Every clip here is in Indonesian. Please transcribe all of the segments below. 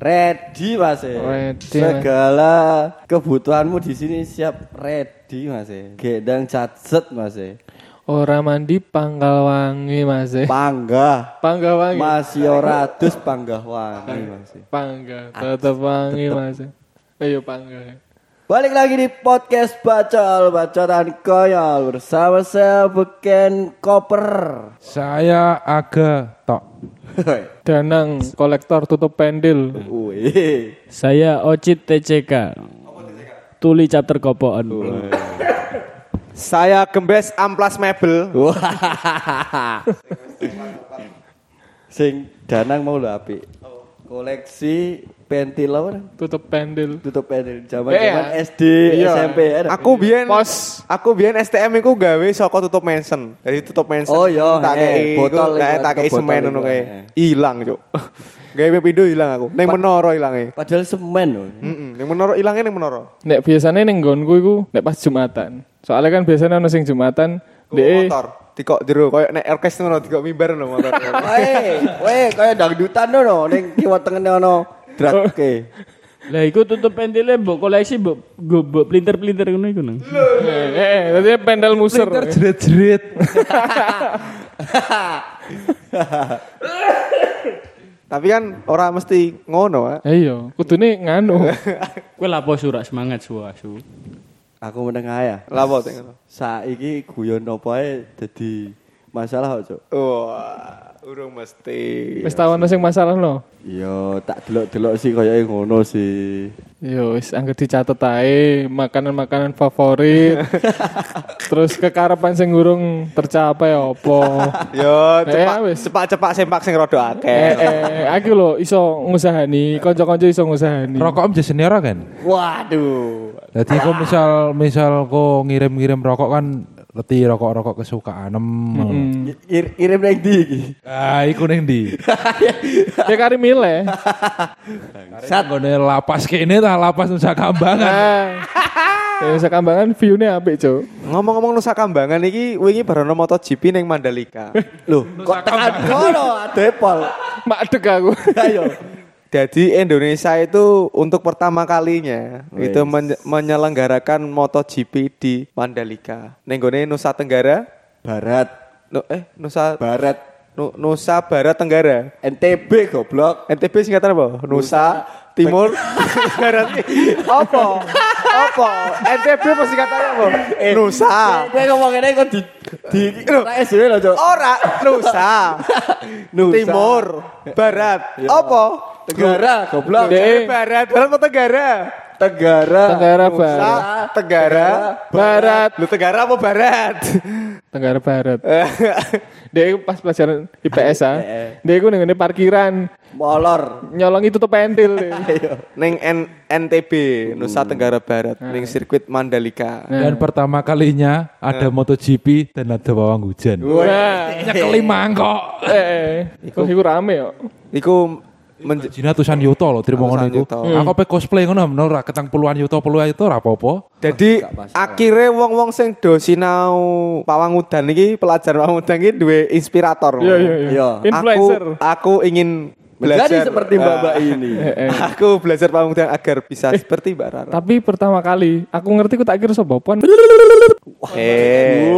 Ready Mas. Ready. Segala kebutuhanmu di sini siap ready Mas. Gendang cacet Mas. Ora mandi panggal wangi Mas. eh. Panggah. Wangi. Masih ora adus panggah wangi Mas. Panggal, tetep wangi Mas. Ayo panggal. Balik lagi di podcast Bacol Bacotan Konyol bersama saya Beken Koper. Saya aga tok. Danang kolektor tutup pendil. Wih. Saya Ocit TCK. Tuli chapter kopoan. Saya gembes amplas mebel. Sing danang mau lho apik. Koleksi pentil apa? Tutup pendil. Tutup pentil zaman Eh, zaman ya. SD, Iya. SMP ada. Aku biyen Pos. Aku biyen STM iku gawe saka tutup mensen. Jadi tutup mensen. Oh, iya, tak eh, kei botol tak kei botol semen ngono eh. kae. Ilang, Cuk. Gawe pindo ilang aku. Ning menara ilange. Padahal semen loh. Heeh, ning menara ilange ning menara. Nek biasanya ning nggonku iku nek pas Jumatan. Soalnya kan biasanya ono sing Jumatan Dek dek motor. Tikok jero koyo nek orkes ngono tikok mimbar ngono motor. Weh, weh kayak dangdutan no ning kiwa tengene ono drag ke. Lah iku tutup pendile mbok koleksi mbok nggo- mbok pelintir-pelintir ngono iku nang. eh eh tadi pendel muser. Jerit-jerit. Tapi kan ora mesti ngono, ah. Eh iya, kudune nganu. Kowe lapo surak semangat su Aku menengah ya. Lah apa sing ngono? Saiki guyon opo ae dadi masalah kok, Cuk. Wah, urung mesti. Wis tau ono sing masalah no. Yo tak delok-delok sih kayaknya ngono sih. Yo wis angger dicatet ae makanan-makanan favorit. Terus kekarepan sing urung tercapai opo. Yo, Eh, cepak wis. cepak-cepak sempak sing rada akeh. eh eh aku lho iso ngusahani, kanca-kanca iso ngusahani. Rokok om jadi ora kan? Waduh. Jadi kok misal misal kok ngirim-ngirim rokok kan reti rokok-rokok kesukaan em. Hmm. Ir kirim nang ndi iki? Ah, iku ning ndi? Ya kari milih. Sat gone lapas kene ta lapas Nusa Kambangan. Ya sekambangan view-ne apik, Cuk. Ngomong-ngomong Nusa Kambangan iki wingi barono MotoGP ning Mandalika. Loh, kok tekan kono Depol. Madeg aku. Ayo. Jadi Indonesia itu untuk pertama kalinya Wes. itu men- menyelenggarakan MotoGP di Mandalika. Ning gone Nusa Tenggara, Barat, Nu- eh Nusa Barat, Nu- Nusa Barat Tenggara. NTB goblok. NTB singkatan apa? Nusa Timur Barat. apa? Apa? NTB apa singkatannya apa? Nusa. Kowe ngomong ngene kok di di SD lho, Cuk. Ora Nusa. Nusa. Timur Barat. Apa? Tenggara goblok. Barat. Barat apa Tenggara? Tenggara. Tenggara Nusa Barat. Tenggara Barat. Lu Tenggara apa Barat? Tenggara Barat. Dia pas pelajaran IPS ah. Heeh. Dia iku ning ngene parkiran Molor. nyolong itu tuh pentil. deh. Neng N NTB Nusa Tenggara Barat ning sirkuit Mandalika. Dan pertama kalinya ada MotoGP dan ada bawang hujan. Wah. Nyekeli mangkok. Eh, iku iku rame yo. Iku Jina tusan yuto loh, terima ngono iku. yuto. Aku pe cosplay ngono, menurut ra ketang puluhan yuto puluhan itu ora apa-apa. Jadi akhirnya wong-wong sing do sinau pawangudan iki pelajar pawangudan iki duwe inspirator. Iya iya iya. Iya. Influencer. Aku aku ingin Menjadi belajar seperti Mbak-mbak ini. Eh, eh. Aku belajar pawangudan agar bisa seperti Mbak Rara. Tapi pertama kali aku ngerti ku tak kira sapa pon. Eh.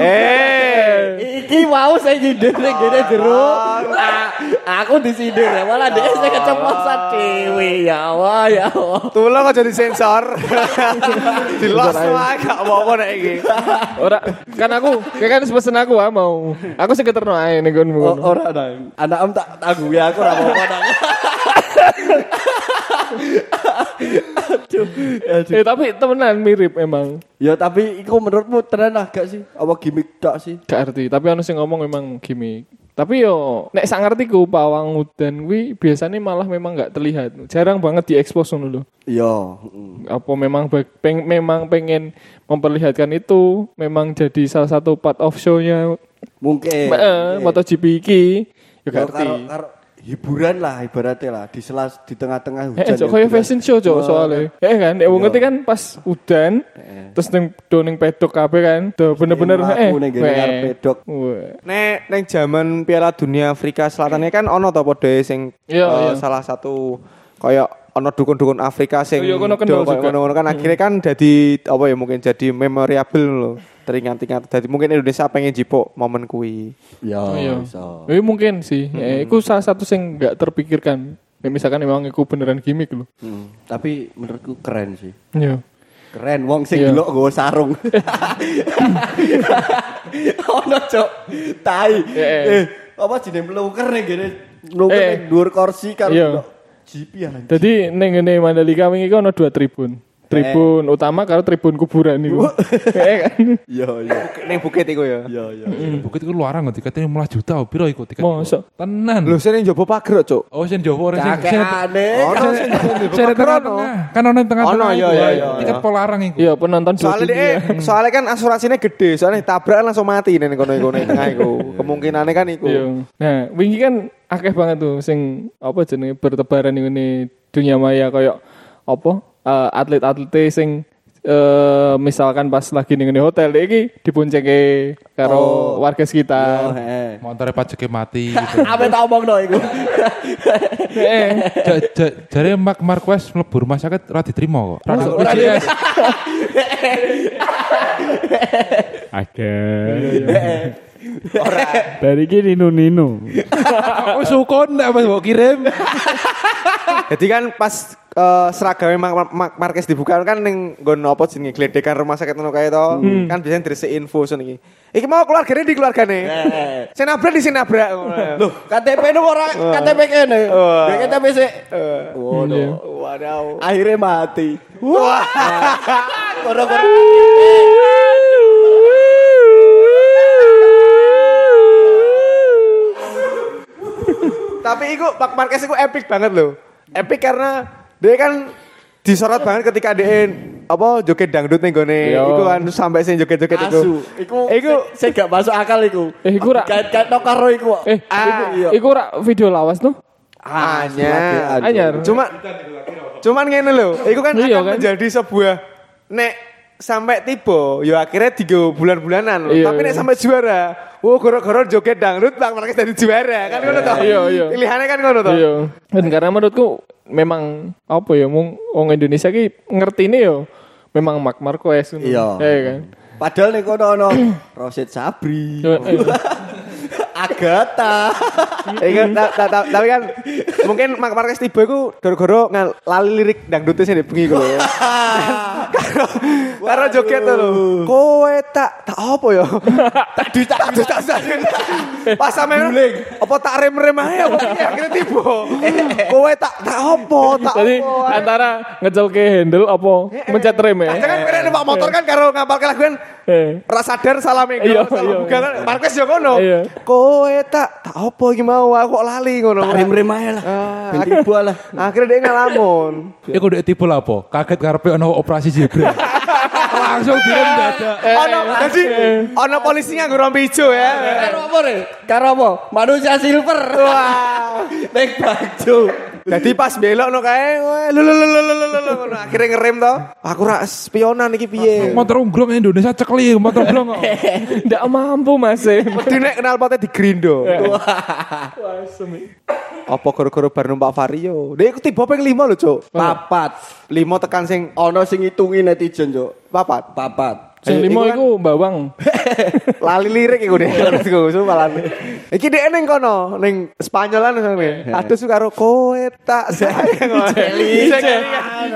Eh. Iki mau saya nyindir ning gene jero. Ah, Aku disindir ya, malah dia saya keceplosan dewe ya Allah ya Allah. Tolong aja disensor. Di los wae gak apa-apa nek iki. Ora kan aku kayak kan pesen aku ah mau. Aku sing keterno ae ning. Oh, ora nang. Anak om tak tanggung ya aku ora apa-apa nang. Aduh. Aduh. Eh tapi temenan mirip emang. Ya tapi iku menurutmu tenan lah gak sih? Apa gimmick tok sih? Gak ngerti, tapi ono sing ngomong memang gimmick. Tapi yo nek sak ngertiku pawang udan kuwi biasanya malah memang nggak terlihat. Jarang banget diekspos ngono lho. Iya, mm. Apa memang peng- memang pengen memperlihatkan itu memang jadi salah satu part of show-nya mungkin. eh, MotoGP iki. Yo Ya gak ngerti. karo, karo hiburan lah ibaratnya lah di selas di tengah-tengah Eh, hujan. ya, kayak fashion show, cok, soalnya. Eh kan, eh, wong ngerti kan pas udan, terus neng do neng pedok kabeh kan, do bener-bener eh. ning weh. ngarep pedok. Nek neng zaman Piala Dunia Afrika Selatan kan ono to podo sing Iya, eh, iya. salah satu kayak ono dukun-dukun Afrika sing Oh iya, kono kan akhirnya kan jadi apa ya mungkin jadi memorable loh teringat-ingat jadi mungkin Indonesia pengen jipok momen kui Ya, Oh, iya. iso. Eh, mungkin sih. Ya, itu salah satu yang nggak terpikirkan. Ya, misalkan emang itu beneran gimmick loh. Hmm, Tapi menurutku keren sih. Iya. Keren wong sing Iya. delok nggo sarung. Ono cok. Tai. Eh, Eh, apa jenenge meluker nih gini. Meluker Eh. ning dhuwur kursi karo Iya. GP ya. Jadi neng ngene Mandalika wingi ku ono dua tribun. Tribun utama karo tribun kuburan niku. Eh, kan. Iya, iya. ning bukit iku ya Iya, iya. Bukit iku luaran kok tiketnya 15 juta oh, piro iku tiket. Mosok. Tenan. lho sing njaba pager cok Oh sing Jawa ora sing Kakek sing- aneh. ono sing njaba pager ono tengah-tengah. Kan ono yang tengah-tengah. Ono, iya, iku, iya, ya. iya, Tiket iya. polarang iku. Iya penonton Soalnya soalnya kan asuransinya gede, soalnya tabrakan langsung mati nih kono kono tengah iku. Kemungkinannya kan iku. Iya. Nah, wingi kan akeh banget tuh sing apa jenenge bertebaran ini dunia maya kayak apa eh, atlet-atlet sing eh, misalkan pas lagi ning ngene hotel iki diboncengke karo warga Oh, sekitar. heeh. Montore pajaknya mati gitu. Apa tak omongno iku? Eh, Ja- ja- Jare Mark Marquez mlebu rumah sakit ora diterima kok. Ora Ora BPJS. Ada. Dari gini nino nino. Aku sukon nek pas mbok kirim. Jadi kan pas eh, seragamnya Mark, Mark Marquez dibuka kan ning nggon apa jenenge gledekan rumah sakit ngono kae to. Kan biasanya diresik info son iki. Iki mau keluargane di keluargane. Sing nabrak di sing nabrak. Loh, KTP nu ora KTP kene. Dia KTP sik. Iya. Waduh. Waduh. Akhirnya mati. Wah. Koro-koro. Tapi iku Mark Marquez iku epic banget loh. Epic karena dia kan disorot banget ketika dia apa joget dangdut nih Iya. iku kan sampai sing joget-joget iku. Asu. Iku Iku saya gak masuk akal iku. Eh, iku ra- Gak gak karo iku. eh, iku, iku ora video lawas tuh. hanya Anyar. Cuma cuman ngene lho, iku kan akan kan? menjadi sebuah nek sampai tiba ya akhirnya tiga bulan-bulanan loh. Iya, tapi nek iya. sampai juara oh goro-goro joget dangdut Bang Marquez jadi juara kan ngono toh Iya, iya. pilihannya kan ngono toh Iya. Dan karena menurutku memang apa ya mung wong Indonesia ki ngerti ini yo memang Mark Marquez ngono. Iya. Iya kan. Padahal nih kono ono Rosid Sabri, Agatha. Iya, ta- ta- ta- tapi kan mungkin Mark Marquez tiba iku goro-goro ngal- lali lirik dangdutnya sing bengi iku lho. Karo joget lho. Kowe tak tak apa ya? tak di tak di tak Pas sampe apa tak rem-rem ae apa piye? akhirnya tiba. Kowe tak tak apa? Tak Jadi antara ngecelke handle apa mencet rem ya. Jangan kira numpak motor kan karo ngapalke lagu kan Eh. Rasa sadar salah minggu, Iya, salah iya, buka kan. Marquez yo ngono. Iya. Kowe tak tak apa iki mau aku kok lali ngono. Rem-rem ae lah. Ah, Ben tiba lah. Akhirnya dia ngalamun. Iku ndek tipe lah apa? Kaget karepe ono operasi zebra. Langsung direm dadak. Ono jadi ono polisinya nggo rompi ijo ya. Karo apa re? Karo apa? Manusia silver. Wah. Nek baju. Jadi pas belok no kae, wah, lu lu lu lu lu lu akhirnya ngerem to. Aku rak spionan iki piye. Motor unggrong Indonesia cekli, motor unggrong kok. Nggak mampu Mas. Mesti nek kenal potnya di Grindo. Apa gara-gara bar numpak Vario? Dia ikut tiba ping 5 lho, Cuk. Papat. 5 tekan sing Ono sing ngitungi netizen, Cuk. papat. Papat. Sing limo iku kan- bawang. Lali lirik iku deh. Iku sumpalan. Iki dhek ning kono, ning Spanyolan. Aduh su karo kowe tak sayang. Celi.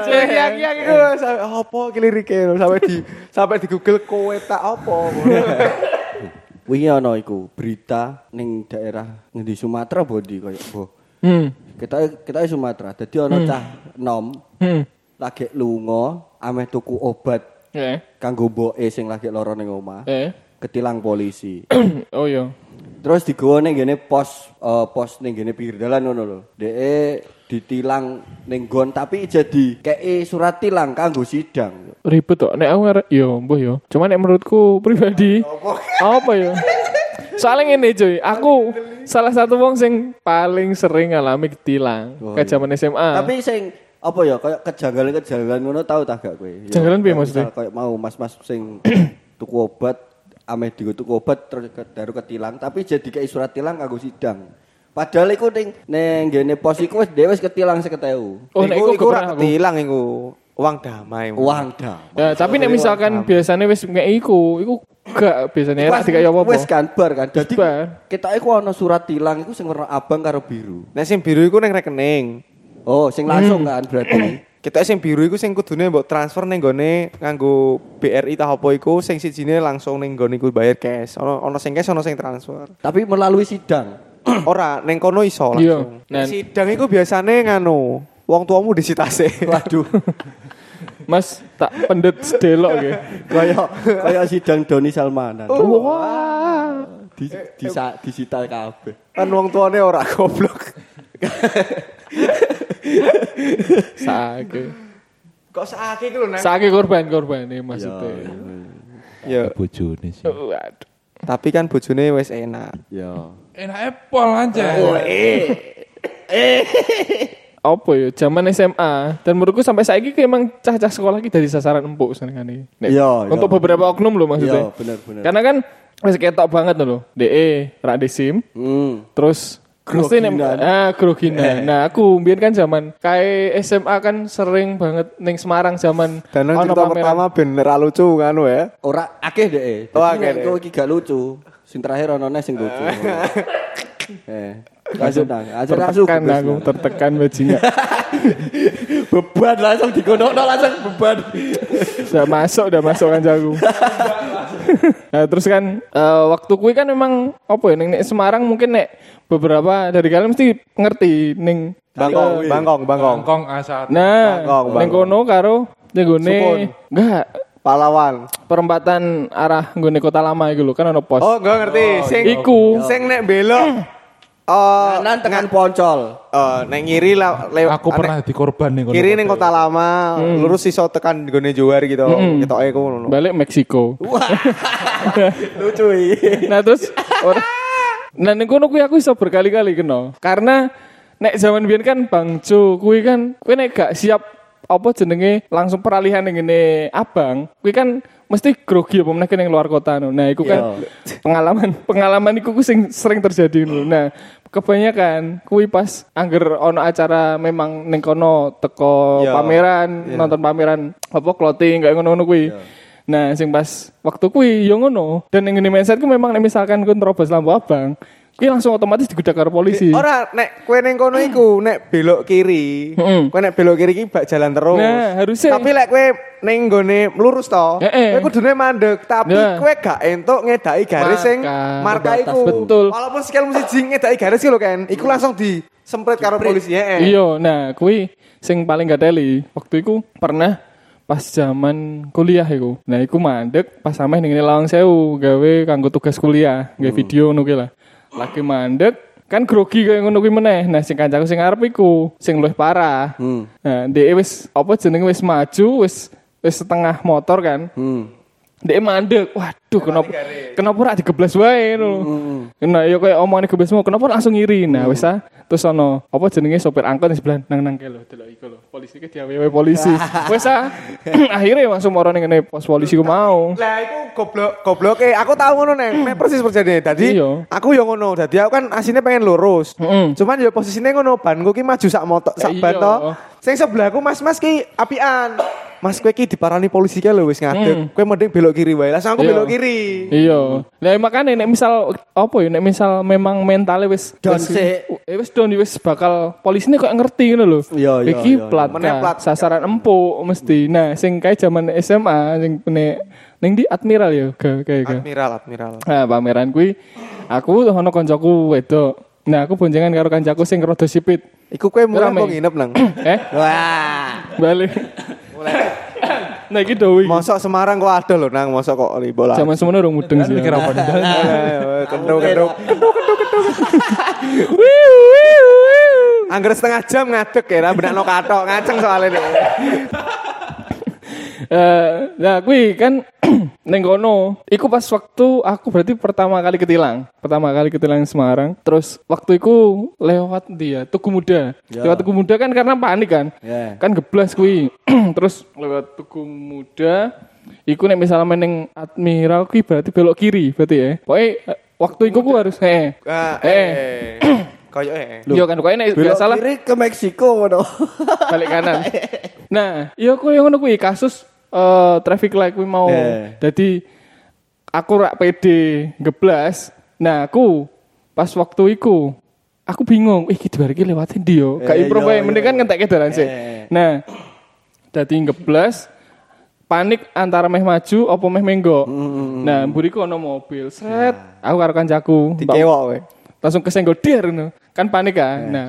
Celi yang iku sampe apa iki lirike sampai di sampai di Google kowe tak apa. Wingi ono iku berita ning daerah ngendi Sumatera bodi koyo boh. Hmm. Kita kita di Sumatera. Dadi ono cah nom Hmm. lagi lunga ameh tuku obat Eh. kanggo mboke sing lagi lara ning omah. Eh. Ketilang polisi. Oh iya. Terus digawa ning gene pos eh, pos ning gene pinggir dalan ngono lho. Deke ditilang ning gon tapi jadi kei surat tilang kanggo sidang. Ribet kok. Nek aku ngarep yo, mbuh yo. Cuma nek menurutku pribadi apa ya? Soalnya ngene cuy, aku salah satu wong sing paling sering ngalami ketilang Oh, ke zaman SMA. Tapi sing apa ya kayak kejanggalan-kejanggalan ngono tau tak gak kowe? Kejanggalan piye maksudnya? Kayak mau mas-mas sing tuku obat ameh digo tuku obat terus ke- daru ketilang tapi jadi kayak surat tilang kanggo sidang. Padahal iku ning ning ngene pos iku wis dhewe wis ketilang 50.000. Oh, nek iku iku ora ketilang iku. Uang damai. Uang dah. Ya, tapi nek misalkan biasanya wis ngeki iku, iku gak biasanya enak dikaya apa-apa. Wis kan bar kan. Dadi kita iku ana surat tilang iku sing warna abang karo biru. Nek sing biru iku ning rekening. Oh, sing langsung Hmm. kan berarti. Kita sing biru iku sing kudune mbok transfer ning gone nganggo BRI ta apa iku sing sijine langsung ning gone iku bayar cash. Ono ono sing cash ono sing transfer. Tapi melalui sidang. Ora ning kono iso Iya. langsung. Nek sidang iku biasane nganu wong tuamu disitase. Waduh. Mas tak pendet sedelok ge. Kayak kayak sidang Doni Salmanan. Wah. Di di disita kabeh. kan wong tuane ora goblok. Sake. Kok sakit iku lho nang. Sake korban korban nih maksudnya. Ya, Bojone sih. Waduh. tapi kan bojone wis enak. Ya. Enak Apple aja. Apa ya zaman SMA dan menurutku sampai saiki ki emang cah-cah sekolah ki dari sasaran empuk senengane. Nek, Iya, iya. Untuk beberapa oknum loh maksudnya. Iya, bener, bener. Karena kan wis ketok banget loh. DE rak di SIM Hmm. terus mesti Groginan. ah groginan. Nah, aku mbiyen kan zaman kayak SMA kan sering banget ning Semarang zaman Dan yang ono cerita pameran. pertama ben ra lucu kan ya. Ora akeh deh. Oh, akeh deh. Kau iki gak lucu. Sing terakhir ono sing lucu. eh. Lanjut nang. Lanjut langsung. tertekan aku tertekan bajingan beban langsung digonokno langsung beban. udah masuk udah masuk kan jago nah, terus kan eh, waktu kui kan memang apa ya ning nek Semarang mungkin nek beberapa dari kalian mesti ngerti ning Bangkong, eh, bangkong, bangkong. Kongkong A1. nah Bangkong, ning Bangkong. kono karo ning Sukun. gone enggak Pahlawan. perempatan arah gone kota lama iku lho kan ono pos Oh, enggak ngerti. Sing iku sing nek belok eh Kanan tekan poncol. eh nek ngiri lah lewat Aku pernah di korban nih. kiri ning kota lama, lurus iso tekan gone Johar gitu. Ketoke ku ngono. balik Meksiko Lucu iki. Nah terus or, Nah ning kono kuwi aku iso berkali-kali kena. Karena nek zaman biyen kan Bangjo kuwi kan kuwi nek gak siap apa jenenge langsung peralihan ning ngene abang, kuwi kan mesti grogi apa meneh ning luar kota no. Nah, iku kan pengalaman pengalaman iku ku sing sering terjadi no. Nah, kebanyakan kuwi pas angger ono acara memang ning kono teko Iya. pameran, nonton pameran apa clothing kayak ngono-ngono kuwi. Nah, sing pas waktu kuwi yo ngono. Dan yang ini mindsetku memang misalkan ku nerobos lampu abang, kuwi langsung otomatis digudak karo polisi. Ora nek kowe ning kono iku nek belok kiri. Mm-mm. Kowe nek belok kiri iki bak jalan terus. Nah, harusnya. Tapi lek kowe ning gone lurus to, Heeh. kowe kudune mandek, tapi Nah. kowe gak entuk ngedaki garis sing Marka. iku. betul. Walaupun skill mesti jing ngedaki garis iki lho kan, iku langsung disemprit karo polisi heeh. Iya, nah kuwi sing paling gak teli. Waktu itu pernah pas zaman kuliah iku. Nah, iku mandek pas sampe ning ngene Lawang Sewu gawe kanggo tugas kuliah, gawe video ngono kuwi lah. Lagi mandek kan grogi kayak ngono kuwi meneh. Nah, sing kancaku sing arep iku sing luwih parah. Hmm. Nah, dhek wis apa jenenge wis maju, wis wis setengah motor kan. Hmm. Dia mandek, waduh kenapa kenapa ora digeblas wae ngono. Nah, ya kayak omongan geblas mau, kenapa langsung ngiri. Nah, wis ah. Terus ono apa jenenge sopir angkot di sebelah nang nang lho, delok iku lho. Polisi ke diawewe polisi. wis ah. Akhirnya langsung moro ning ngene pos polisi ku mau. Lah iku goblok gobloke. Aku tahu ngono neng, nek persis perjane. Dadi Iya. aku yo ngono. Dadi aku kan asine pengen lurus. Cuman yo posisine ngono, banku ki maju sak motor, sak Ya ban iya. to. Sing sebelahku mas-mas ki apian. Mas kowe ki diparani polisi ki lho wis ngadeg. Kowe mending belok kiri wae. Langsung aku Hmm. Iya. belok kiri. Iya. Lah makanya nek misal apa ya nek misal memang mentalnya wis Down wis- sik. eh, wis down wis bakal polisi ini kok ngerti ngono lho. Iya, iya, Iki plat sasaran empuk mesti. Nah, sing kayak zaman SMA sing nek ning di Admiral ya kayak kayak. Admiral, admiral. Nah, pameran kuwi aku ono koncoku wedok. Nah, aku boncengan karo kancaku sing rada sipit. Iku kowe mulai kok nginep nang. eh, Wah. balik. Nah, iki dowi. Mosok Semarang kok ada lho nang, mosok kok libo lah. Zaman semono urung mudeng sih. Mikir apa nih? Kenduk kenduk. Angger setengah jam ngadeg ya, benakno katok, ngaceng soalnya nih. Eh, nah kuwi kan neng kono. Iku pas waktu aku berarti pertama kali ketilang. Pertama kali ketilang Semarang. Terus waktu iku lewat dia Tugu Muda. Lewat Tugu Muda kan karena panik kan. Ya. Kan geblas kuwi. Terus lewat Tugu Muda Iku nek misalnya meneng Admiral kuwi berarti belok kiri berarti ya. Pokoknya eh, waktu iku ku harus eh Ah, Eh. Koyo eh. Iya kan kowe nek biasa lah kiri ke Meksiko ngono. balik kanan. Nah, iya kowe ngono kuwi kasus eh traffic light kuwi mau. Eh. Jadi aku rak pede ngeblas. Nah, aku pas waktu iku aku bingung, ih iki bariki lewatin ndi yo. Gak Eh, improve iya, wae, mending iya. kan ngentekke dalan sih. Eh. Nah, dadi ngeblas panik antara meh maju apa meh menggok. Nah, mburiku ono mobil, set, aku karo kancaku. Dikewok kowe. langsung kesenggol dir ngono. Kan panik kan. Nah,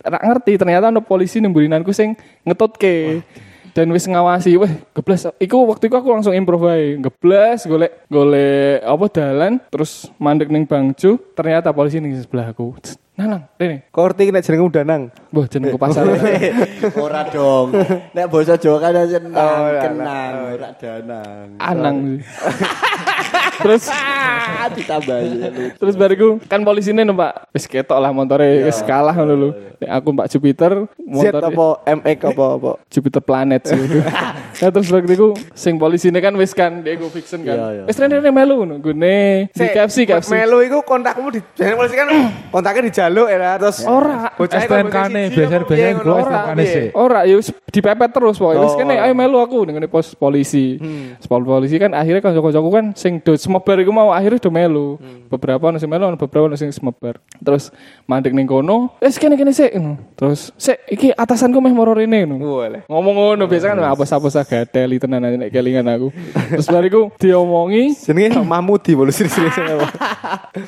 rak ngerti ternyata ada polisi nemburinanku sing ngetutke. Dan wis ngawasi, weh, geblas. Iku waktu itu aku langsung improve wae. Geblas, golek golek apa dalan, terus mandek ning bangju, ternyata polisi ning sebelah aku. Tss, Nalang, rene. Kok ngerti nek jenengmu Danang? Wah, jenengku pasar. Ora dong. Nek basa Jawa kan aja Oh, ora, kenang, ora danang. Anang. terus Ditambahi. terus bariku kan polisi ini numpak wis ketok lah motornya wis kalah ngono lho. Nek aku Mbak Jupiter Z motor apa MX apa apa? Jupiter Planet sih. nah terus waktu itu sing polisi ini kan wis kan dia gue fiction kan. Iya, iya. Wis rene melu ngono. Gune di KFC KFC. Melu iku kontakmu di polisi kan kontaknya dijaluk ya terus Ora. kan STNK siji biasanya apa biasanya gue. STNK piye? sih. Ora, ya wis dipepet terus pokoknya. Wis Oh, kene iya. ayo melu aku dengan pos polisi. Pos polisi kan akhirnya kanca-kancaku kan sing do semebar iku mau akhirnya do melu. Beberapa ono sing melu, ono beberapa ono sing semebar. Terus mandek ning kono, wis kene kene sik. Terus sik iki atasanku meh moro rene. Ngomong ngono biasa kan apa-apa gateli tenan aja nek kelingan aku. Terus bariku diomongi Jenenge Mahmudi polisi di sini apa?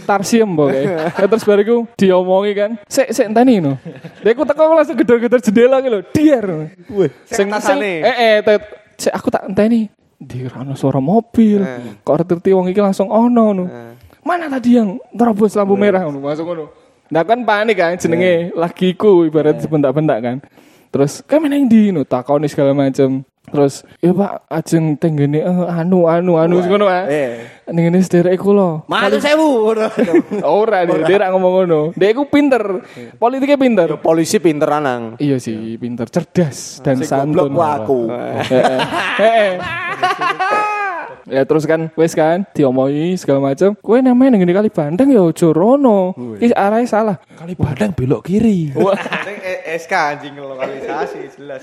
Tarsiem pokoknya. Ya, terus bariku diomongi kan, sik sik enteni no. Dia aku teko langsung gedor-gedor jendela gitu loh, diar. Wih, sing atasane. eh eh sik aku tak enteni. Di ono suara mobil. Kok ngerti wong iki langsung ono no. Mana tadi yang terobos lampu merah ngono, langsung ngono. Nah kan panik kan jenenge lagiku ibarat sebentak-bentak kan. Terus kayak mana yang di no, takoni segala macam. Terus ya Pak ajeng tenggene eh, anu anu anu ngono ah. Eh. Ning ngene sederek kula. Malu sewu. Ora dia, dia ngomong ngono. Dia iku pinter. Politiknya pinter. Polisi pinter anang. Iya sih, pinter, cerdas dan Sing santun. goblok ku aku. Heeh. Ya terus kan wes kan diomongi segala macam. Kowe namanya ngene kali bandeng ya ojo rono. Iki arahnya salah. Kali badang belok kiri. Ini SK anjing lokalisasi jelas.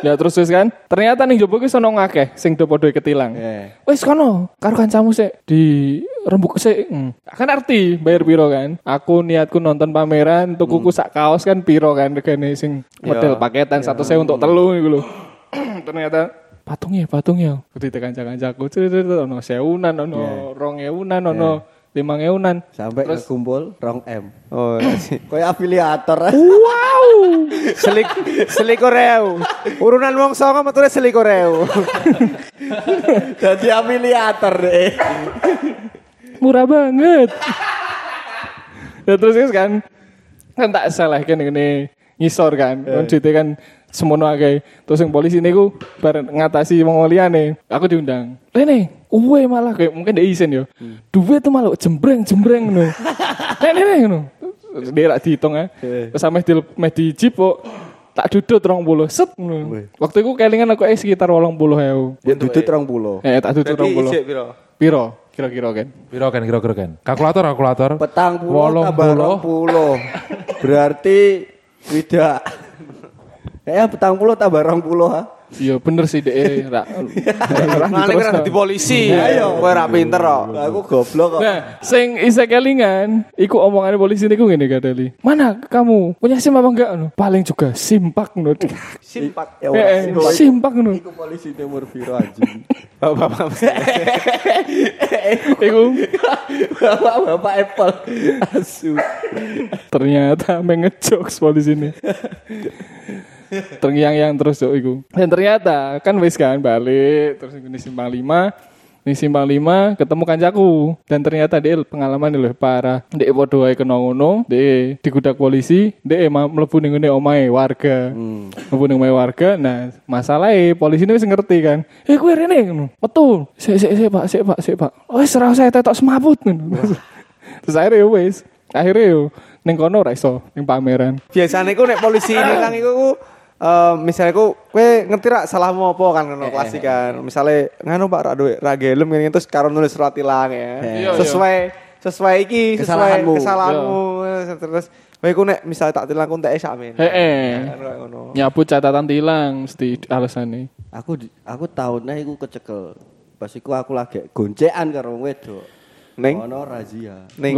Ya terus wes kan ternyata ning jowo ki sono ngakeh sing do padha ketilang. Eh. Wes kono karo kancamu sik di rembuk sik. Hmm. Kan arti bayar piro kan? Aku niatku nonton pameran, tukuku sak kaos kan piro kan regane sing model paketan satu saya untuk telu iku lho. Ternyata patungnya patungnya. Kudu kanca-kancaku cerita ono sewunan ono rong ewunan ono limang ewunan. Sampai kumpul rong M. Oh, Kayak afiliator. Wow. selik selikur ewu. Urunan wong songo metune selikur ewu. Jadi afiliator deh. murah banget. ya terus guys kan kan tak salah kan ini ngisor kan. Kan duitnya kan semono akeh. Terus yang polisi niku bareng ngatasi wong liyane. Aku diundang. Rene, uwe malah kayak mungkin dia isen yo. Duit tuh malah jembreng jembreng no. Rene rene no. Dia rak dihitung ya. Terus sampe di meh di jeep kok tak dudut rong puluh set ngono. Waktu itu kelingan aku eh sekitar wolong puluh ewu. Ya dudut rong pulau. Eh tak dudut rong puluh. Piro? Piro? Kira-kira kan? Piro kan kira-kira kan? Kalkulator kalkulator. Petang puluh tambah puluh. rong puluh. Berarti tidak. Kayaknya petang puluh tambah rong puluh ha. Iya bener sih deh. Rak Mana kira di polisi. Ayo, kowe ra pinter kok. Aku goblok kok. Nah, sing isa kelingan, iku omongannya polisi niku ngene Gadeli. Mana kamu punya SIM apa enggak? Anu, Paling juga simpak no. Simpak. Ya Eh, simpak no. Iku polisi timur piro anjing. Bapak-bapak. Iku Bapak-bapak Apple. Asu. ternyata mengejokes polisi ini. Terngiang-yang terus tuh iku. Dan ternyata kan wis kan balik terus ini simpang lima ini simpang lima ketemu kancaku. Dan ternyata dia pengalaman lho parah. Dia podo wae kena ngono dia digudak polisi dia emang mlebu ning ngene omahe warga. Mlebu ning omahe warga nah masalahnya polisi ini wis ngerti kan. Eh kowe rene ngono. Betul. Sik sik sik Pak sik Pak sik Pak. Wis ora usah tetok semaput ngono. Terus akhirnya ya wis. Akhirnya yo ning kono ora iso ning pameran. Biasanya ku nek polisi nilang iku ku eh, misalnya ku kowe ngerti rak salahmu apa kan ngono klasik kan. Misalnya nganu Pak ra duwe ra gelem ngene terus karo nulis surat tilang ya. Sesuai sesuai iki sesuai Kesalahanmu. kesalahanmu terus Kowe ku nek misal tak tilang ku entek sakmen. Heeh. Ngono. Nyabut catatan tilang mesti alasannya. Aku aku tahunnya iku kecekel. Pas iku aku lagi goncekan karo wong wedok. Ning Ono razia. ning.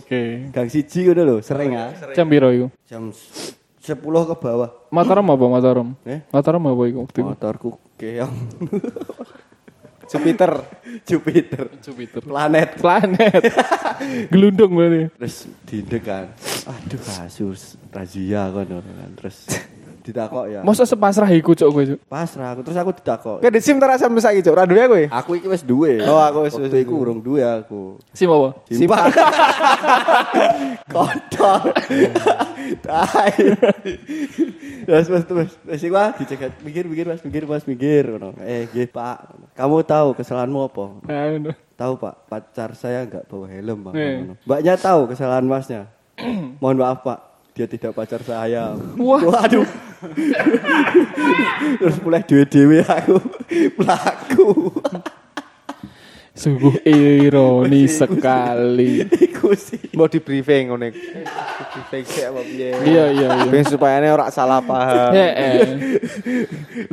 Oke. Gang siji ngono lho, sering ah. Jam piro iku? Jam s- 10 ke bawah. Motorom apa motorom? Eh? Motorom apa iku waktu itu? Motorku keong. Jupiter. Jupiter. Jupiter. Planet. Planet. Gelundung berarti. Terus dindek kan. Aduh kasus razia kono kan. Terus ditakok ya. Masa sepasrah iku cok kowe cok. Pasrah aku terus aku ditakok. Kowe di SIM ta sampe saiki, Cuk? Ra duwe kowe? Aku iki wis duwe. Oh, aku wis- Waktu wis iku urung duwe aku. Sim apa? Simpan. Kontol. Tai. Terus terus terus terus iku ah, dicegat mikir mikir Mas mikir Mas mikir ngono. Eh nggih Pak. Kamu tahu kesalahanmu apa? Nah. Tahu Pak, pacar saya enggak bawa helm Bang. Ngono. Mbaknya tahu kesalahan Masnya. Mohon maaf Pak, dia tidak pacar saya. Wah. Waduh. Terus mulai dewe-dewe aku pelaku. Sungguh ironi sekali. Iku sih. Mau di briefing. Di briefing sik apa piye? Iya iya iya. Ben supaya ora salah paham. Heeh.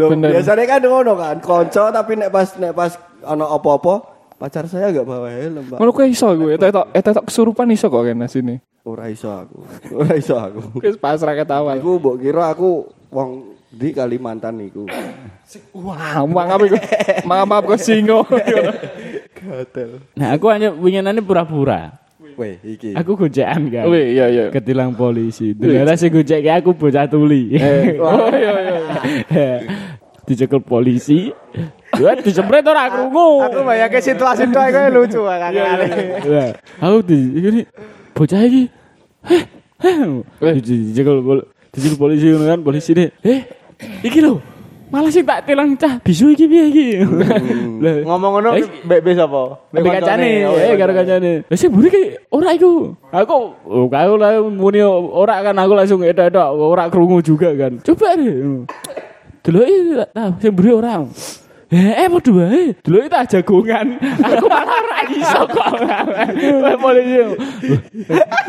Biasanya kan ngono kan, konco tapi nek pas nek pas ono apa-apa, pacar saya enggak bawa helm, Pak. Kowe iso gue, eta eta eta kesurupan iso kok kena sini. Ora iso aku. Ora iso aku. Wis pasrah ketawa. Aku mbok kira aku wong di Kalimantan niku. Wah, mangap iku. Mangap kok singo. Gatel. Nah, aku hanya winginane pura-pura. Weh, iki. Aku gojekan kan. Wih, iya iya. Ketilang polisi. Ternyata sing gojek aku bocah tuli. Oh iya iya. Dicekel polisi. Ya dijempret ora krungu. Aku bayangke situasi itu kowe lucu kan. Lah, aku di ini bocah iki. Heh, heh. Di- Dicekel pol- dicekel polisi ngono kan polisi ini. Eh, iki lho. Malah sing tak tilang cah bisu iki piye iki. Lah, Ngomong ngono Eh, mbek mbek sapa? Mbek kancane, eh karo kancane. Lah sing mburi ki ora iku. Aku oh aku lah muni ora kan aku langsung edak-edak ora krungu juga kan. Coba deh. Deloki nah sing mburi ora. Eh, eh padha wae. Deloki tak jagongan. Aku malah ora iso kok. Wah polisi.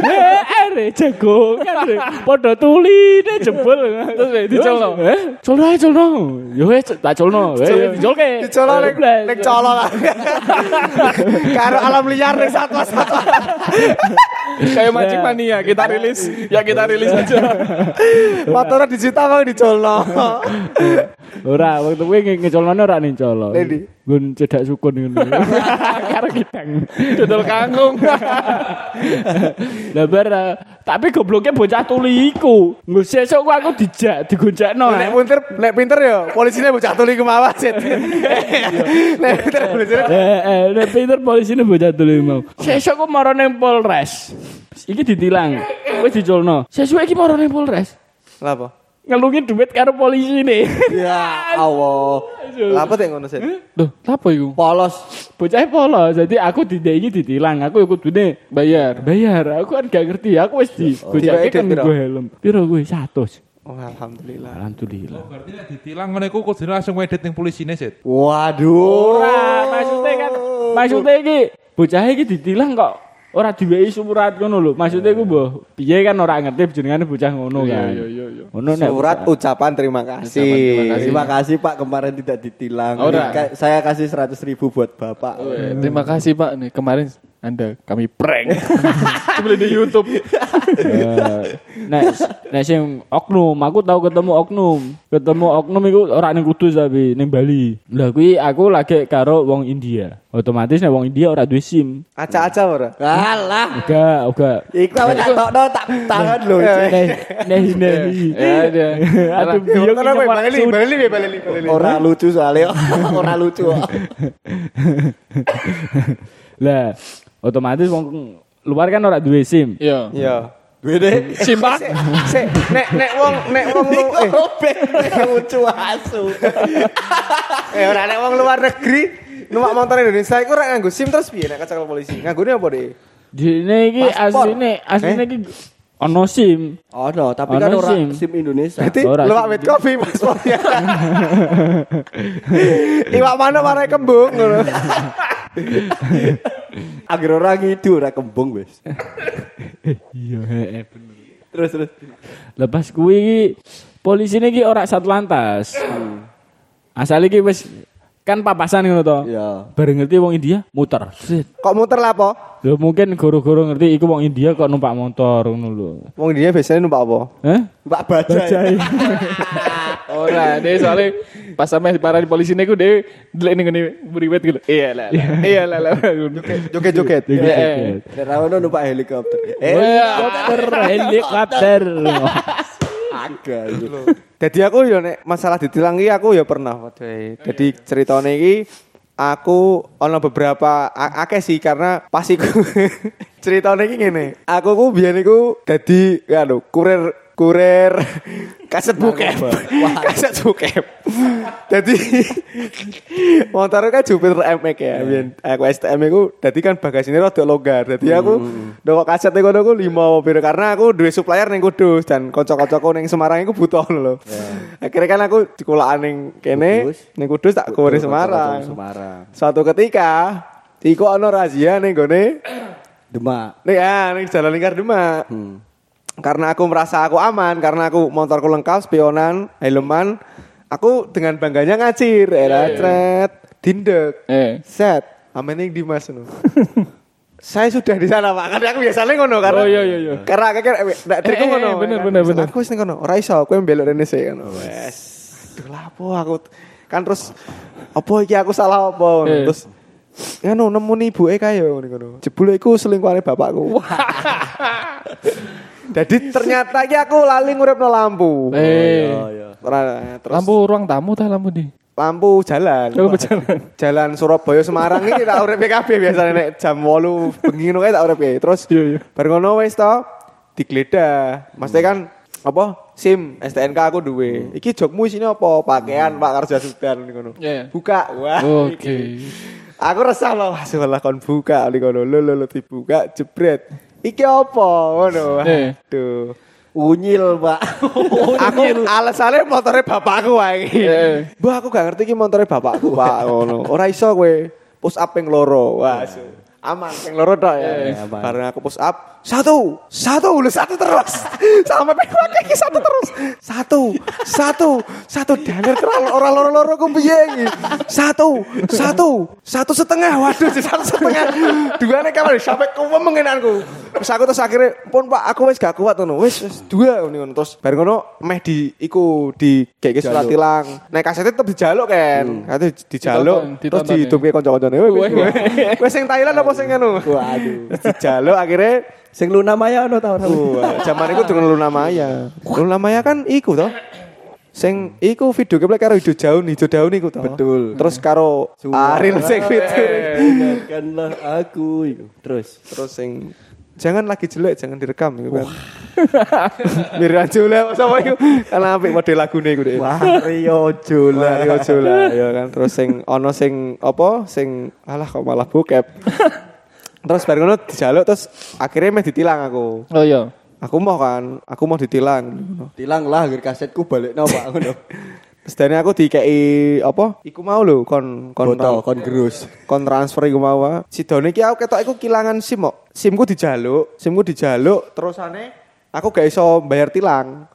Eh, eh re jagongan re. Padha tuli ne jebol. Terus weh, dicolno? Eh, colno ae colno. Yo wes tak colno. Eh, dicolke. Dicolok nek nek colok kan. Karo alam liar nek satwa-satwa. Kayak mancing mania, kita rilis. Ya kita rilis aja. Motornya disita mau dicolno. Ora, waktu kuwi ngecolone ora ning colo. Gun cedak sukun ngono. Karo kidang. Dodol kangkung. Lah bar eh, tapi gobloknya bocah tuli iku. Nggo sesuk ku aku dijak digonjakno. Nek pinter, nek pinter ya polisinya bocah tuli kemawat sih. Nek pinter polisinya Eh, eh, nek pinter polisine bocah tuli mau. Sesuk ku maro ning Polres. Iki ditilang. Wis dicolno. Sesuk iki maro ning Polres. Lah apa? Ngelungi duit karo polisi nih. Ya Allah. Lah apa teh ngono sih? Loh, apa iku? Polos. Bocah polos. Jadi aku didengi ditilang. Aku ikut duit Bayar. bayar. Aku kan gak ngerti. Aku wis di Tiba-tiba kan gue helm. Piro gue 100. Oh alhamdulillah. Alhamdulillah. Berarti nek ditilang ngene iku kudune langsung wedit ning polisine, Sit. Waduh. Ora, maksudnya kan maksudnya iki bocah iki ditilang kok ora diwehi surat ngono lho. Maksudnya iku mbah piye kan ora ngerti jenengane bocah ngono kan. Iya iya iya. Ngono nek Surat ucapan terima kasih. Terima kasih Pak kemarin tidak ditilang. Ora. Ini ka- Saya kasih 100 ribu buat Bapak. Terima kasih Pak nih kemarin Anda kami prank. Beli di YouTube. Eh, nek nek sing oknum, aku tahu ketemu oknum. Ketemu oknum iku ora ning Kudus tapi ning Bali. Lah kuwi aku lagi karo wong India. Otomatis nek wong India ora duwe SIM. Aca-aca ora? Alah. Enggak, enggak. Iku apa tak tokno tak tangan lho. Neh, neh, neh. Ya ada. Aduh, biyo Kono kowe baleli, baleli, baleli, baleli. Ora lucu soalnya. Ora lucu. Lah, otomatis wong luar kan ora duwe SIM. Iya. Iya. Bede. Simpak. Sik, nek nek wong nek wong lu eh Robek lucu asu. eh ora nek wong luar negeri numpak motor Indonesia iku ora nganggo SIM terus piye nek kecekel polisi? Nganggone apa deh? Dene iki Paspor. asline asline iki ono SIM. Oh no, tapi Ono kan ora SIM. SIM Indonesia. Berarti SIM. wit kopi paspornya. Iwak mana marai kembung ngono. Agar orang itu ora kembung wis. Iya, heeh bener. Terus terus. Lepas kuwi iki polisine iki ora satlantas. Asal iki wis kan papasan ngono to. Ya. Bareng ngerti wong India muter. Kok muter lah apa? Lho mungkin goro-goro ngerti iku wong India kok numpak motor ngono lho. Wong dia biasanya numpak apa? Hah? Mbak Bajai. Ora, deh soalnya pas sampe parah di polisi niku deh delek ning ngene buriwet gitu. Iya lah. lah. Iya lah lah. Joget-joget. Eh. Dan Rawono numpak helikopter. Eh, Helikopter, helikopter. agak. gitu. Jadi aku yo nek masalah ditilang iki aku ya pernah. Jadi ceritane iki aku ono beberapa akeh sih karena pas iku ceritane iki ngene. Aku ku biyen iku dadi anu kurir kurir kaset bokep. kaset bokep. Dadi motor kan Jupiter MX ya. Biyen aku STM iku dadi kan bagasine rada longgar. Dadi aku ndok kaset iku ngono ku lima piro karena aku duwe supplier ning Kudus dan kanca-kancaku ning Semarang iku butuh lho. Akhirnya kan aku dikulakan ning kene Kudus. ning Kudus tak kurir Semarang. Semarang. Suatu ketika iku ana razia ning gone Demak. nih ya ning Jalan Lingkar Demak. Hmm. Karena aku merasa aku aman, karena aku motorku lengkap, spionan, helman, aku dengan bangganya ngacir, era tret, dindek, Eh. set, amening Dimas no. Saya sudah di sana pak, karena aku biasanya ngono karena Oh, iya, iya, iya. karena kakek ndak trikku Eh, eh, ngono. eh, bener, bener, bener. Aku ning ngono, ora iso, aku yang belok rene sik kan. Wes. Aduh lapo aku kan terus apa iki aku salah apa Eh. terus ngono nemu nih ibu e kaya ngono ngono. Jebule iku selingkuhane bapakku. Jadi ternyata iki aku lali nguripno lampu. Eh. Oh, iya. Ora- Terus Lampu ruang tamu tah lampu di. lampu jalan. Lampu jalan. Jalan Surabaya Semarang ini tak urip PKB biasanya nek jam 8 bengi ngono tak urip ya. Terus Iya, iya. bar ngono wis to digeledah. Maksudnya kan apa SIM STNK aku duwe. Iki jogmu isine apa? Pakaian Pak Karja Sudan ngono. Iya. Buka. Wah. Oke. Aku resah loh, malah kon buka ali kono. Lho lho lho dibuka jebret. Iki apa? Ngono. Eh. Aduh. Unyil, Pak. Aku alasannya motornya bapakku wae. Eh. Bu aku gak ngerti iki motornya bapakku, Pak. Ngono. Ora iso kowe push up ping loro. Wah, su. aman ping loro tok ya. Eh, aman. Karena aku push up satu, satu, lu satu terus. Sampai ping lagi satu terus. Satu, satu, satu daner terlalu orang loro-loro ku piye iki? Satu, satu, satu setengah. Waduh, satu setengah. Dua nih kamar sampai kuwem mengenanku. Terus aku terus akhirnya pun Pak, aku wis gak kuat ngono. Wis wis dua ngono terus bareng ngono meh di iku di kayak surat Jaluk. tilang. Nek kasetnya tetep dijaluk kan. Katanya dijaluk Ditonton, terus dihidupke kanca-kancane. Wes wes sing Thailand apa sing anu? Waduh. Dijaluk akhirnya Sing Luna Maya ono ta ora? Wah, zaman itu dengan Luna Maya. Luna Maya kan iku toh. Sing iku video gameplay karo hijau daun, hijau daun iku toh. Betul. Terus karo Ariel sing fitur. Ingatkanlah aku iku. Terus Terus sing jangan lagi jelek, jangan direkam iku kan. Miriam Jula sama iku kan apik model lagune iku deh. Wario Jola. Mario Jola ya kan. Terus sing ono sing apa sing alah kok malah bokep. terus bareng ngono dijaluk terus akhirnya meh ditilang aku. Oh iya. Aku mau kan, aku mau ditilang. Tilang lah agar kasetku balik Pak dari aku dikei apa? Iku mau lho kon kon Botol kon gerus. kon transfer iku mau. ah. Si Doni ki aku ketok iku kilangan SIM kok. SIMku dijaluk, SIMku dijaluk terusane aku gak iso bayar tilang.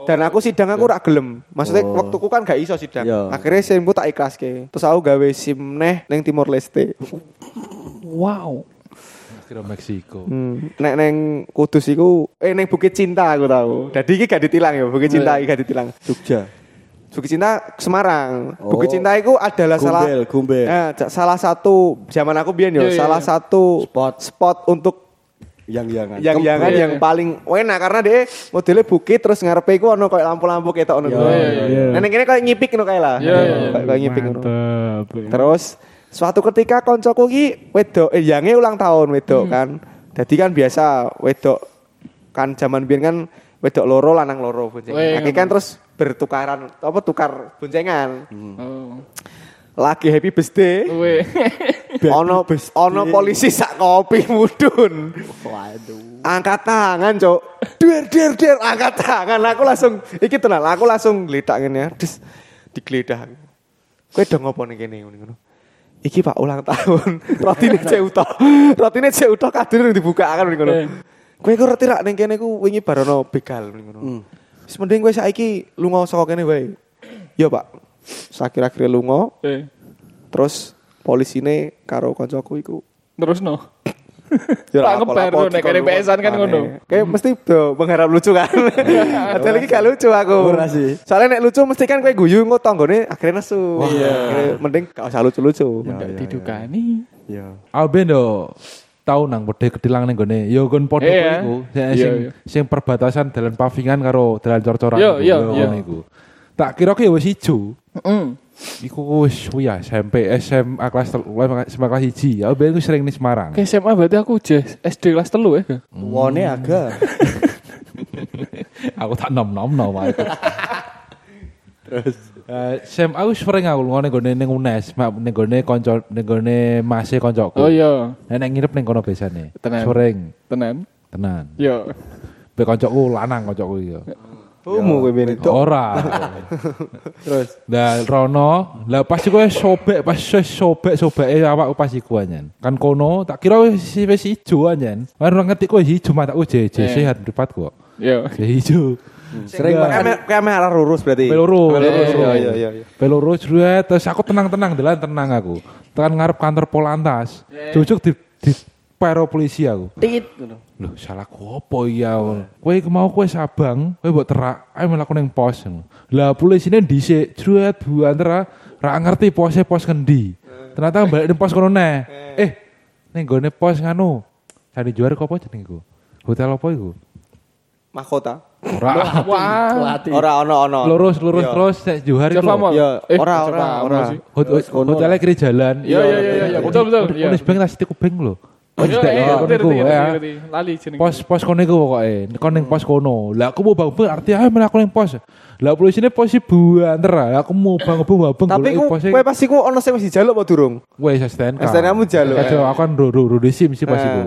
Dan aku sidang aku ora gelem. Maksudnya Oh. waktuku kan gak iso sidang. Iya. Akhirnya SIMku tak iklaske. Terus aku gawe SIM neh ning Timor Leste. Wow. Kira Meksiko. Hmm. Nek neng Kudus iku eh neng Bukit Cinta aku tahu. Jadi iki gak ditilang ya, Bukit Cinta iki gak ditilang. Jogja. Bukit Cinta Semarang. Oh. Bukit Cinta itu adalah salah Gumbel, Gumbel. Eh, salah satu zaman aku biyen yo, Iya, iya, salah iya. satu Spot. spot untuk Yang-yangan. yang jangan Iya, yang paling enak karena dia modelnya bukit terus ngarepe iku ono kayak lampu-lampu ketok ono. Iya. Nah, ning kene kayak ngipik ngono kae lah. Iya. Kayak kayak ngipik ngono. Terus suatu ketika koncoku ki wedok eh yange ulang tahun wedok Hmm. kan. Jadi kan biasa wedok kan zaman biyen kan wedok loro lanang loro boncengan. Weh, Akhirnya kan terus bertukaran apa tukar boncengan. Oh. Lagi happy birthday. Weh. ono ono polisi sak kopi mudun. Waduh. Angkat tangan, Cok. Der der der angkat tangan. Aku langsung iki tenan, aku langsung gledak ngene ya. Des digledah. Kowe do ngopo ning kene ngono iki Pak ulang tahun. Rotine cek utuh. Rotine cek utuh kadune dibuka kan ngono. Eh. Kowe iku ngerti rak ning kene ku wingi barono begal ngono. Wis mending kowe saiki lunga saka kene wae. Iya, Pak. Sakira-kira lunga, Eh, terus polisine karo koncoku iku terus no. Ya Tak ngebar tuh, nek kene PS-an kan ngono. Kayak mesti do mengharap lucu kan. Ada lagi gak lucu aku. Soalnya nek lucu mesti kan kowe guyu engko tanggane akhirnya nesu. Iya. Mending gak usah lucu-lucu. Ndak didukani. Iya. Alben do tau nang pede ketilang ning gone. Ya gon padha Iya. iku. Sing Iya, sing, iya. sing perbatasan dalan Pavingan karo dalan Cor-Coran. Iya. ngono iku. Tak kira ki ya wis ijo. Heeh. Iku wis ya SMP, SMA kelas telu, SMA kelas 1. Ya ben sering ning Semarang. Ke SMA berarti aku jes SD kelas telu ya. Wone agak. aku tak nom-nom no wae. Terus SMA wis sering aku lunga ning gone ning UNES, ning gone kanca ning gone mase kancaku. Oh iya, Nek nek nginep ning kono biasane. Tenan. Sering, tenan. tenan. Yo. Be kancaku lanang kancaku iki. ya. Homo kowe ben itu. Ora. Terus Lah Rono, lah pas iku wis sobek, pas wis sobek sobeke awakku pas iku anjen. Kan kono tak kira wis wis ijo anjen. Ora ngerti kok ijo mataku jeje Eh. sehat mripatku kok. Yo. Ijo. Sering Kayak makan me- kayak arah lurus berarti. Peluru, Iya iya iya. iya. peluru jruet terus aku tenang-tenang dalan tenang aku. Tekan ngarep kantor Polantas. Cucuk di di pero polisi aku. tit ngono. Loh, salahku apa iya? Kowe iku mau kowe sabang, kowe mbok terak, ayo mlaku ning pos. Lah polisine dhisik, jruet buantera ra ngerti pose pos kendi. Ternyata balik ning pos kono neh. Eh, ning gone pos nganu. Cari juara kok apa jeneng iku? Hotel apa iku? Mahkota. Ora. Wah. Ora ono ono. Lurus lurus Iya. terus nek Johar. Iya, Eh, ora, ora, ora. Hotelnya kiri jalan. Iya iya iya iya, betul betul. Iya. Unis Bank tas tiku bank lho. Oh, Iya, iya, ya, ya. Lali jeneng. Pos pos kono iku pokoke. Kon ning pos kono. Lah aku mau bang arti ae mlaku ning pos. Lah polisine pos buanter. Lah aku mau bang bang bang Tapi ku kowe pas iku ono sing wis dijaluk apa durung? Wes STNK. STNK kamu jaluk, aku kan ro ro ro desim sih pas Eh. iku.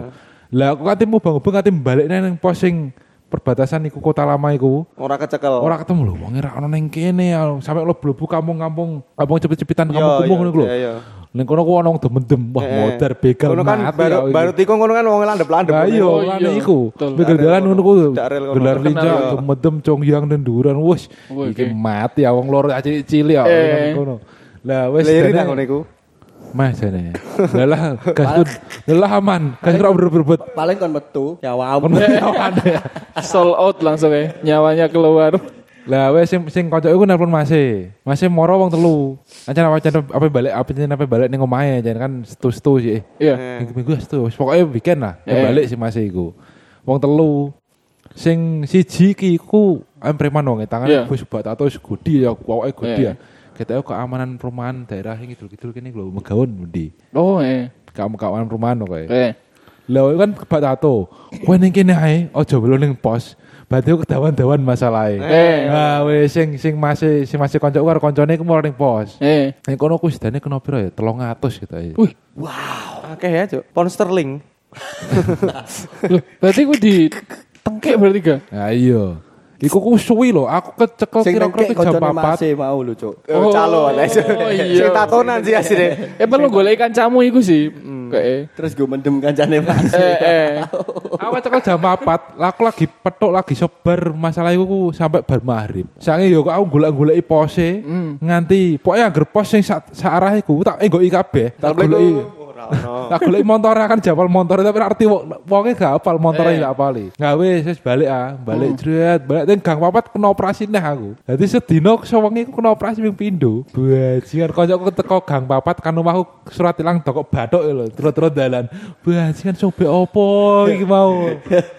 Lah aku kate mau bang bang kate balik ning pos sing perbatasan iku kota lama iku. Ora kecekel. Ora ketemu lho, wong ora ono ning kene ya. sampe lo blebu kampung-kampung, kampung cepet-cepetan Iya, kampung-kampung ngono iku lho. Iya iya. Ning kono ku ono wong demendem, wah Eh, motor begal Kono kan mati. baru iki. baru tikung kono kan wong landep-landep. Lah iya, Oh, ngene iya. iku. Begal dalan kono. ngono ku. Kono. Gelar lincah, iya. demedem congyang denduran wis. Oh, Iki mati ya wong loro aja cilik ya Eh. ngono. Lah wis Leri dene- nang kono iku. Mas jane. Lah lah gas tuh. Lah aman, gas ora berebut. Paling kon metu ya wow. Kon ada. Sold out langsung ya. Nyawanya keluar. Lah wes sing sing kanca iku nelpon Mase. Mase moro wong telu. Ancen apa ancen apa balik apa ancen apa balik ning omahe ancen kan stu-stu sih. Iya. Minggu minggu stu. Wis Pokoke weekend lah. Eh. Balik si Mase iku. Wong telu. Sing siji ki iku am preman wong tangane Iya. wis bat atau gudi ya pokoke gudi Iya. ya. Kita keamanan perumahan daerah yang kidul-kidul kene lho Megawon ndi. Oh eh. Kamu keamanan perumahan pokoke. Eh. Lah kan kebat tato. Kowe ning kene ae aja belum ning pos. Berarti aku ketahuan-tahuan masalahe. Eh. Nah, wis sing sing masih sing masih kancaku karo iku mau ning pos. Eh. Ning kono ku sedane kena piro ya? 300 gitu ya. Wih. Oke ya, Cuk. Pound sterling. Loh, berarti gue di tengkek berarti gak? Nah, iya. Iku ku suwi lho, aku kecekel Sing kira-kira jam koncone 4. masih mau lho, Cuk. Oh, calo lah. Oh. Sing tatonan sih asine. Eh, perlu golek kancamu iku sih. Kayak. Terus gue mendem kancane Mas. Eh, eh. Aku cekel jam 4, lah aku lagi petuk lagi sebar masalah iku ku sampai bar maghrib. Sange yo aku golek-goleki pose nganti pokoknya anggar pos sing sak arah iku tak enggoki kabeh. Tak goleki. Ono. Tak golek motor kan japal motor tapi arti wonge gak apal motornya gak apali. Gak wis wis balik ah, balik jret, balik teng gang papat kena operasi neh aku. Dadi sedina sewengi ku kena operasi ping pindho. Bajingan kancaku teko gang papat kan omahku surat ilang toko bathuk lho, terus-terus dalan. Bajingan sobek opo iki mau?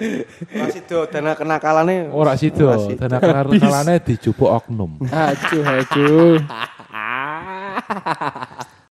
Ora sido dana kenakalane. Ora sido, dana kenalane dijupuk oknum. Aduh, aduh.